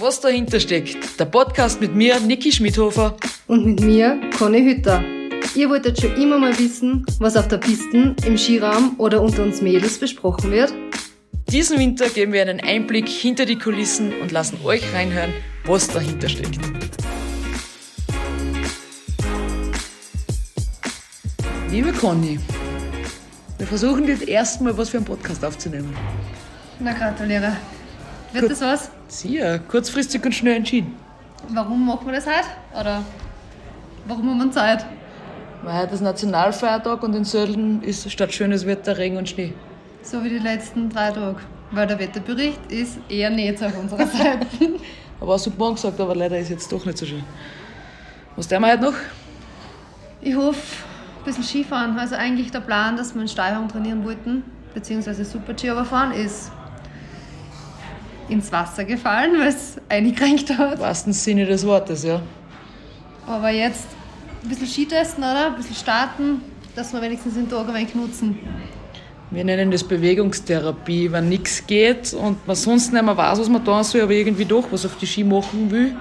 Was dahinter steckt. Der Podcast mit mir, Niki Schmidhofer. Und mit mir, Conny Hütter. Ihr wolltet schon immer mal wissen, was auf der Piste, im Skiraum oder unter uns Mädels besprochen wird? Diesen Winter geben wir einen Einblick hinter die Kulissen und lassen euch reinhören, was dahinter steckt. Liebe Conny, wir versuchen das erste Mal was für einen Podcast aufzunehmen. Na, gratuliere. Wird Gut. das was? Sehr kurzfristig und schnell entschieden. Warum machen wir das heute? Oder warum haben wir Zeit? Weil heute ist Nationalfeiertag und in Södeln ist statt schönes Wetter Regen und Schnee. So wie die letzten drei Tage. Weil der Wetterbericht ist eher nicht auf unserer Seite. Aber auch super gesagt, aber leider ist jetzt doch nicht so schön. Was tun wir heute noch? Ich hoffe, ein bisschen Skifahren. Also eigentlich der Plan, dass wir in Steilhang trainieren wollten, beziehungsweise Super-G aber fahren, ist ins Wasser gefallen, weil es eingekränkt hat. Im wahrsten Sinne des Wortes, ja. Aber jetzt ein bisschen Ski testen, oder? Ein bisschen starten, dass wir wenigstens den Tag ein wenig nutzen. Wir nennen das Bewegungstherapie, wenn nichts geht und man sonst nicht mehr weiß, was man tun soll, aber irgendwie doch was auf die Ski machen will.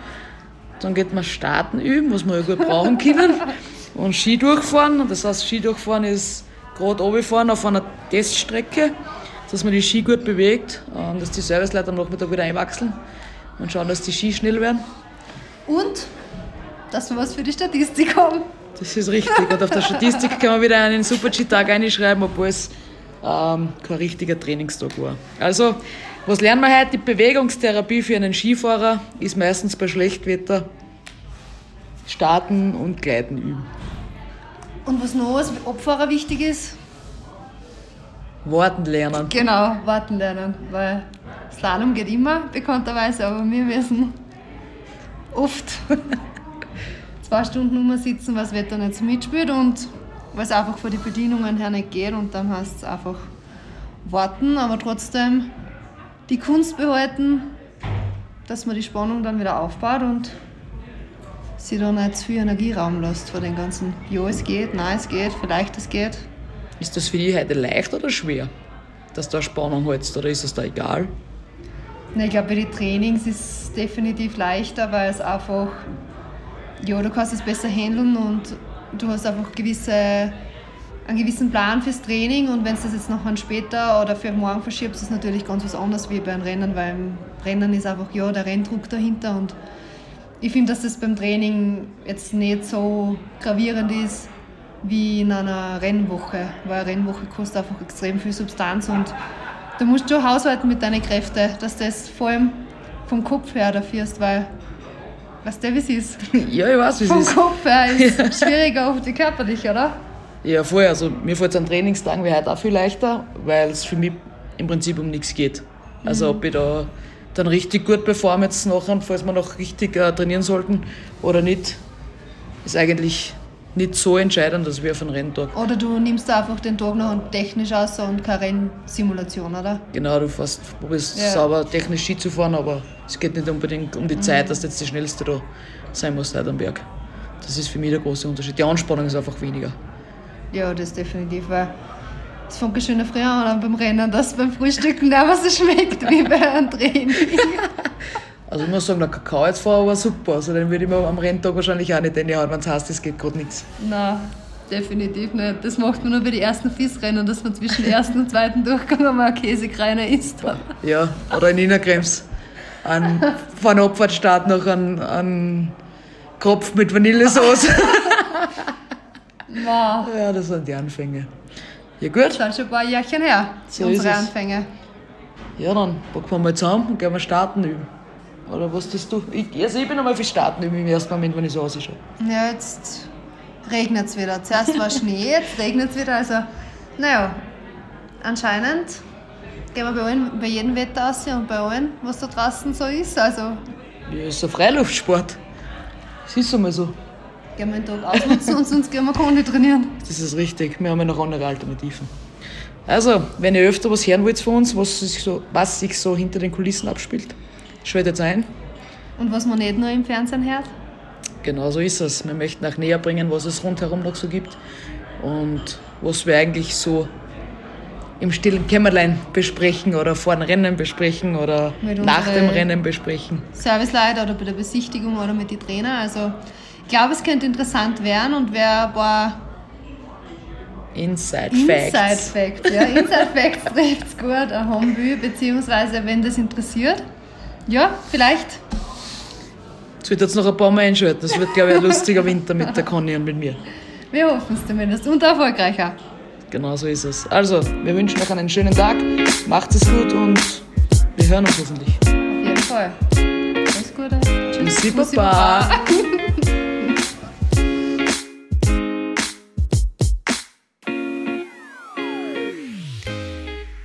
Dann geht man Starten üben, was wir ja gut brauchen können. Und Ski durchfahren. Das heißt, Ski durchfahren ist gerade runterfahren auf einer Teststrecke, dass man die Ski gut bewegt und dass die Serviceleute am Nachmittag wieder einwachseln und schauen, dass die Ski schnell werden. Und dass wir was für die Statistik haben. Das ist richtig. Und auf der Statistik kann man wieder einen Super-G-Tag einschreiben, obwohl es ähm, kein richtiger Trainingstag war. Also, was lernen wir heute? Die Bewegungstherapie für einen Skifahrer ist meistens bei Schlechtwetter starten und gleiten üben. Und was noch als Abfahrer wichtig ist, Warten lernen. genau, warten lernen. Weil Slalom geht immer, bekannterweise, aber wir müssen oft zwei Stunden rumsitzen, weil das Wetter nicht so mitspielt und weil es einfach von den Bedienungen her nicht geht und dann heißt es einfach warten, aber trotzdem die Kunst behalten, dass man die Spannung dann wieder aufbaut und sie dann nicht zu viel Energieraum lässt vor den ganzen, ja es geht, nein es geht, vielleicht es geht. Ist das für dich heute leicht oder schwer, dass du eine Spannung hältst oder ist es da egal? Na, Ich glaube, bei den Trainings ist es definitiv leichter, weil es einfach, ja, du kannst es besser handeln und du hast einfach gewisse, einen gewissen Plan fürs Training und wenn du das jetzt noch an später oder für morgen verschiebst, ist es natürlich ganz was anderes wie beim Rennen, weil im Rennen ist einfach, ja, der Renndruck dahinter und ich finde, dass das beim Training jetzt nicht so gravierend ist wie in einer Rennwoche, weil eine Rennwoche kostet einfach extrem viel Substanz und du musst schon haushalten mit deinen Kräften, dass du das vor allem vom Kopf her da führst, weil, weißt du, wie es ist? Ja, ich weiß, wie Vom es ist. Kopf her ist es schwieriger auf die körperlich, oder? Ja, voll. Also, mir fällt es an Trainingstagen wie heute auch viel leichter, weil es für mich im Prinzip um nichts geht. Also, ob ich da dann richtig gut performe jetzt nachher, falls wir noch richtig äh, trainieren sollten oder nicht, ist eigentlich nicht so entscheidend, als wie auf einem Renntag. Oder du nimmst da einfach den Tag noch technisch aus und keine Rennsimulation, oder? Genau, du fährst, probierst Ja. sauber technisch Ski zu fahren, aber es geht nicht unbedingt um die Zeit, dass du jetzt die Schnellste da sein musst heute am Berg. Das ist für mich der große Unterschied. Die Anspannung ist einfach weniger. Ja, das definitiv, weil es fängt schon früher an beim Rennen, dass beim Frühstücken mehr so schmeckt wie bei einem Training. Also ich muss sagen, der Kakao jetzt vorher war super. Also den würde ich mir am Renntag wahrscheinlich auch nicht reinhauen, wenn es heißt, es geht gerade nichts. Nein, definitiv nicht. Das macht man nur bei den ersten FIS-Rennen, dass man zwischen ersten und zweiten Durchgang einmal einen Käsekreiner isst. Ja, oder in Innerkrems. An, von Abfahrtstart noch einen, einen Kropf mit Vanillesauce. Wow. ja, das sind die Anfänge. Ja gut, Das sind schon ein paar Jährchen her, So unsere. Anfänge. ja dann packen wir mal zusammen und gehen wir starten üben. Oder was tust du? Ich, also ich bin einmal für Starten im ersten Moment, wenn ich so ausschaue. Ja, jetzt regnet es wieder. Zuerst war Schnee, jetzt regnet es wieder. Also, naja, anscheinend gehen wir bei, allen, bei jedem Wetter aus und bei allen, was da draußen so ist. Also Ja, ist ein Freiluftsport. Das ist einmal so. gehen wir den Tag ausnutzen und sonst gehen wir Kondi trainieren. Das ist richtig. Wir haben ja noch andere Alternativen. Also, wenn ihr öfter was hören wollt von uns, was sich so, was sich so hinter den Kulissen abspielt, schaltet ein. Und was man nicht nur im Fernsehen hört. Genau so ist es. Wir möchten auch näher bringen, was es rundherum noch so gibt und was wir eigentlich so im stillen Kämmerlein besprechen oder vor dem Rennen besprechen oder nach dem Rennen besprechen. Serviceleiter oder bei der Besichtigung oder mit den Trainer. Also ich glaube, es könnte interessant werden und wer ein paar Inside, Inside Facts. Facts, ja, Inside Facts trifft gut haben will, beziehungsweise wenn das interessiert, ja, vielleicht Es wird jetzt noch ein paar Mal einschalten. Das wird, glaube ich, ein lustiger Winter mit der Conny und mit mir. Wir hoffen es zumindest und erfolgreicher. Genau so ist es. Also, wir wünschen euch einen schönen Tag. Macht es gut und wir hören uns hoffentlich. Auf jeden Fall. Alles Gute. Tschüss. Bussi, Bussi, Baba. Baba.